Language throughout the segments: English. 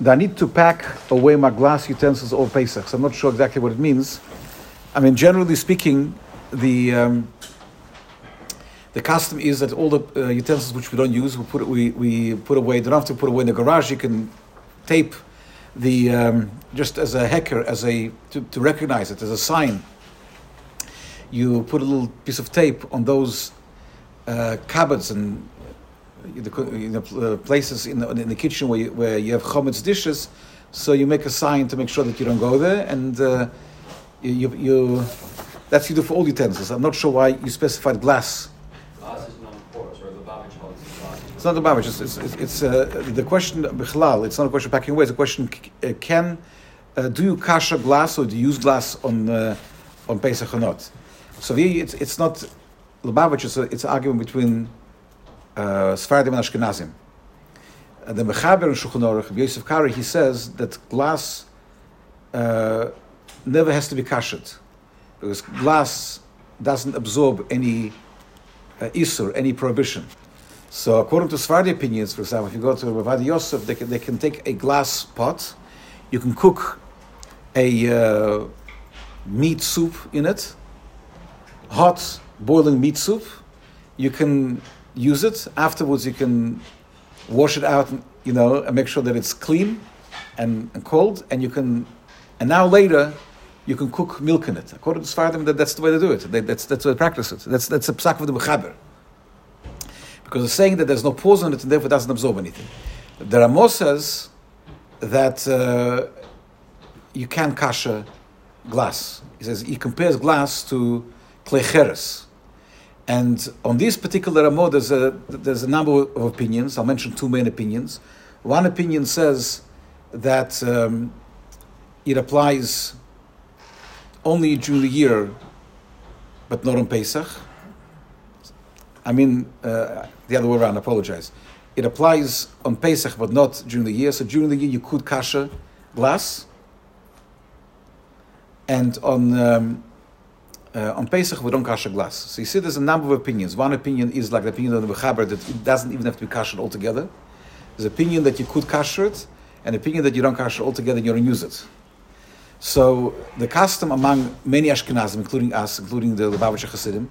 that I need to pack away my glass utensils over Pesach. So I'm not sure exactly what it means. I mean, generally speaking, the um, the custom is that all the uh, utensils which we don't use, we put we, we put away. Don't have to put away in the garage. You can tape the um, just as a hacker, as a to, to recognize it as a sign. You put a little piece of tape on those uh, cupboards and the know, uh, places in the, in the kitchen where you, where you have chometz dishes, so you make a sign to make sure that you don't go there, and uh, you, you, that's you do for all utensils. I'm not sure why you specified glass. Glass is non-porous, or the. It's not the Babish. It's, it's, it's uh, the question bichlal. It's not a question of packing away. It's a question: uh, Can uh, do you kasha glass or do you use glass on uh, on Pesach or not? So here it's, it's not Lubavitch. It's, a, it's an argument between uh, and Ashkenazim. Uh, the Mechaber in Shulchan Aruch, Yosef Karo, he says that glass uh, never has to be kashed because glass doesn't absorb any uh, isur, any prohibition. So according to Sfardi opinions, for example, if you go to Rav Ovadia Yosef, they can, they can take a glass pot, you can cook a uh, meat soup in it, hot boiling meat soup. You can use it. Afterwards, you can wash it out, you know, and make sure that it's clean and, and cold. And you can, and now later, you can cook milk in it. According to Sfardim, that, that's the way they do it. They, that's, that's the way they practice it. That's, that's a psak of the Mechaber. Because it's saying that there's no pores in it and therefore it doesn't absorb anything. The Ramo says that uh, you can kasha glass. He says he compares glass to klei cheres. And on this particular Ramo, there's a, there's a number of opinions. I'll mention two main opinions. One opinion says that um, it applies only during the year, but not on Pesach. I mean, uh, the other way around, I apologize. It applies on Pesach, but not during the year. So during the year, you could kasha glass. And on um, uh, on Pesach, we don't kasha glass. So you see, there's a number of opinions. One opinion is like the opinion of the Mechaber that it doesn't even have to be kashered altogether. There's an opinion that you could kasher it, and opinion that you don't kasher altogether and you don't use it. So the custom among many Ashkenazim, including us, including the Lubavitcher Hasidim,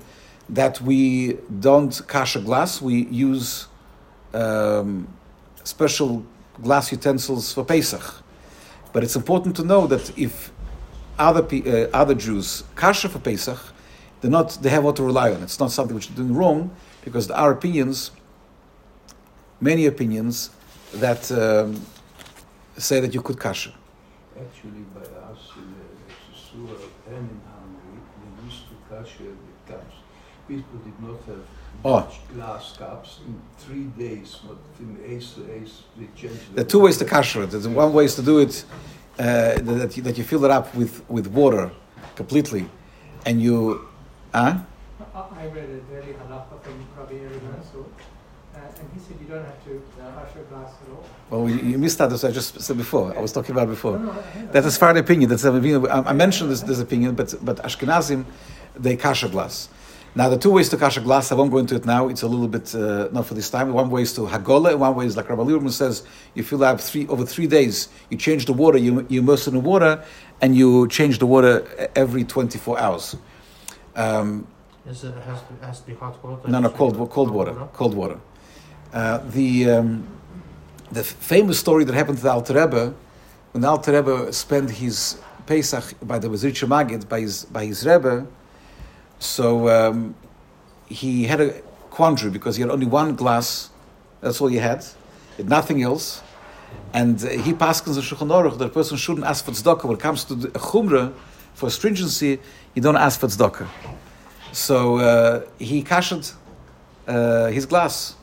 that we don't kasher glass, we use um, special glass utensils for Pesach. But it's important to know that if other uh, other Jews kasher for Pesach, they're not they have what to rely on. It's not something which is doing wrong because there are opinions, many opinions that um, say that you could kasher. Actually, by us in the Surah and in Hungary, they used to kasher the cups. People did not have Oh. glass cups. In three days, but in ace to ace, they changed. There are two ways to kasher it. There's one way is to do it uh, that, you, that you fill it up with, with water completely, and you, huh? I read a daily halacha from Rabbi Eli Mansour, uh, and he said you don't have to kasher glass at all. Well, you, you missed that as I just said before. I was talking about before. No, no, I- That's as far an opinion. That's an opinion. I I mentioned this, this opinion, but but Ashkenazim, they kasher glass. Now the two ways to kasher glass, I won't go into it now. It's a little bit uh, not for this time. One way is to hagola, and one way is like Rabbi Lieberman says, you fill up three over three days. You change the water, you, you immerse it in the water, and you change the water every twenty four hours. Um, Is it has to, has to be hot water? no, no, cold, cold water, cold water. Uh, the um, the famous story that happened to the Alter Rebbe, when the Alter Rebbe spent his Pesach by the Mezritch Magid, by his by his Rebbe, so um, he had a quandary because he had only one glass, that's all he had, had nothing else, and uh, he passed in the Shulchan Aruch that a person shouldn't ask for tzedakah. When it comes to the chumrah, for stringency, you don't ask for tzedakah. So uh, he kashed uh, his glass.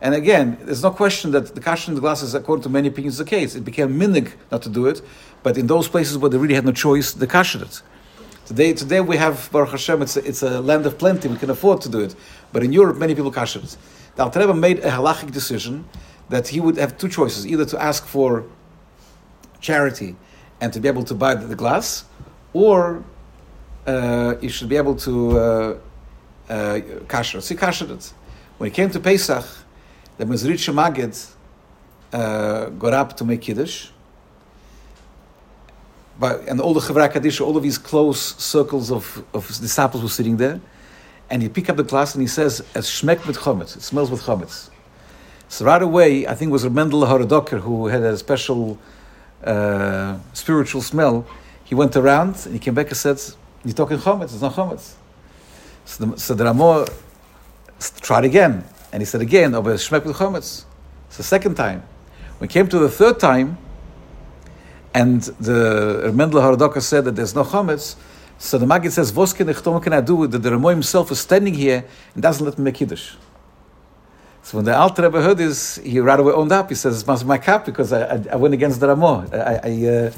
And again, there's no question that the kasher in the glass is, according to many opinions, the case. It became minhag not to do it, but in those places where they really had no choice, they kashed it. Today, today we have Baruch Hashem. It's a, it's a land of plenty. We can afford to do it. But in Europe, many people kasher it. The Alter Rebbe made a halachic decision that he would have two choices: either to ask for charity and to be able to buy the, glass, or uh, you should be able to uh, uh, kasher. So he kashered it. When he came to Pesach, the Mezritch Magid uh, got up to make Kiddush, but, and all the Chevra Kadisha, all of these close circles of, of disciples were sitting there. And he picked up the glass and he says, "Es schmeckt mit chometz. It smells with chometz." So right away, I think it was Mendel Horodoker who had a special uh, spiritual smell. He went around and he came back and said, "You're talking chometz. It's not chometz." So the, so the tried again, and he said again, "Aber es schmeckt with chometz." It's the second time. When he came to the third time, and the Mendel Horodoker said that there's no chometz, so the Maggid says, "Vos can tun, can I do?" That the Ramo himself is standing here and doesn't let me make kiddush. So when the Alter Rebbe heard this, he right away owned up. He says, "It must be my cap because I, I, I went against the Ramo." I, I, uh,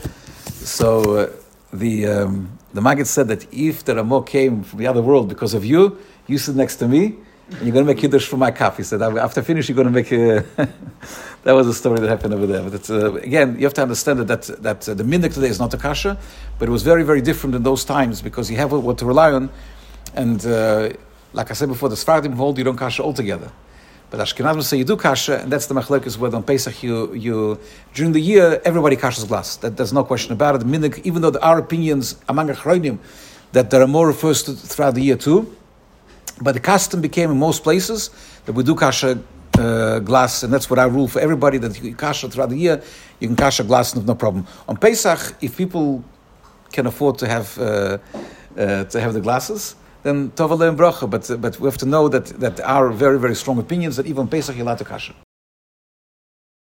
so uh, the um, the Maggid said that if the Ramo came from the other world because of you, you sit next to me, you're going to make kiddush for my cap. He said, after finish, you're going to make. A that was a story that happened over there. But uh, again, you have to understand that that, that uh, the minhag today is not a kasha, but it was very very different in those times because you have what to rely on, and uh, like I said before, the Sfardim hold you don't kasha altogether. But Ashkenazim say you do kasha, and that's the machlekes where on Pesach you, you during the year everybody kasha's glass. That there's no question about it. Minhag, even though there are opinions among achronim that there are more refers to throughout the year too, but the custom became in most places that we do kasha uh, glass, and that's what I rule for everybody that you kasha throughout the year. You can kasha glass, no, no problem. On Pesach, if people can afford to have uh, uh, to have the glasses, then Tova and Bracha. But but we have to know that that are very very strong opinions that even Pesach you're allowed to kasha.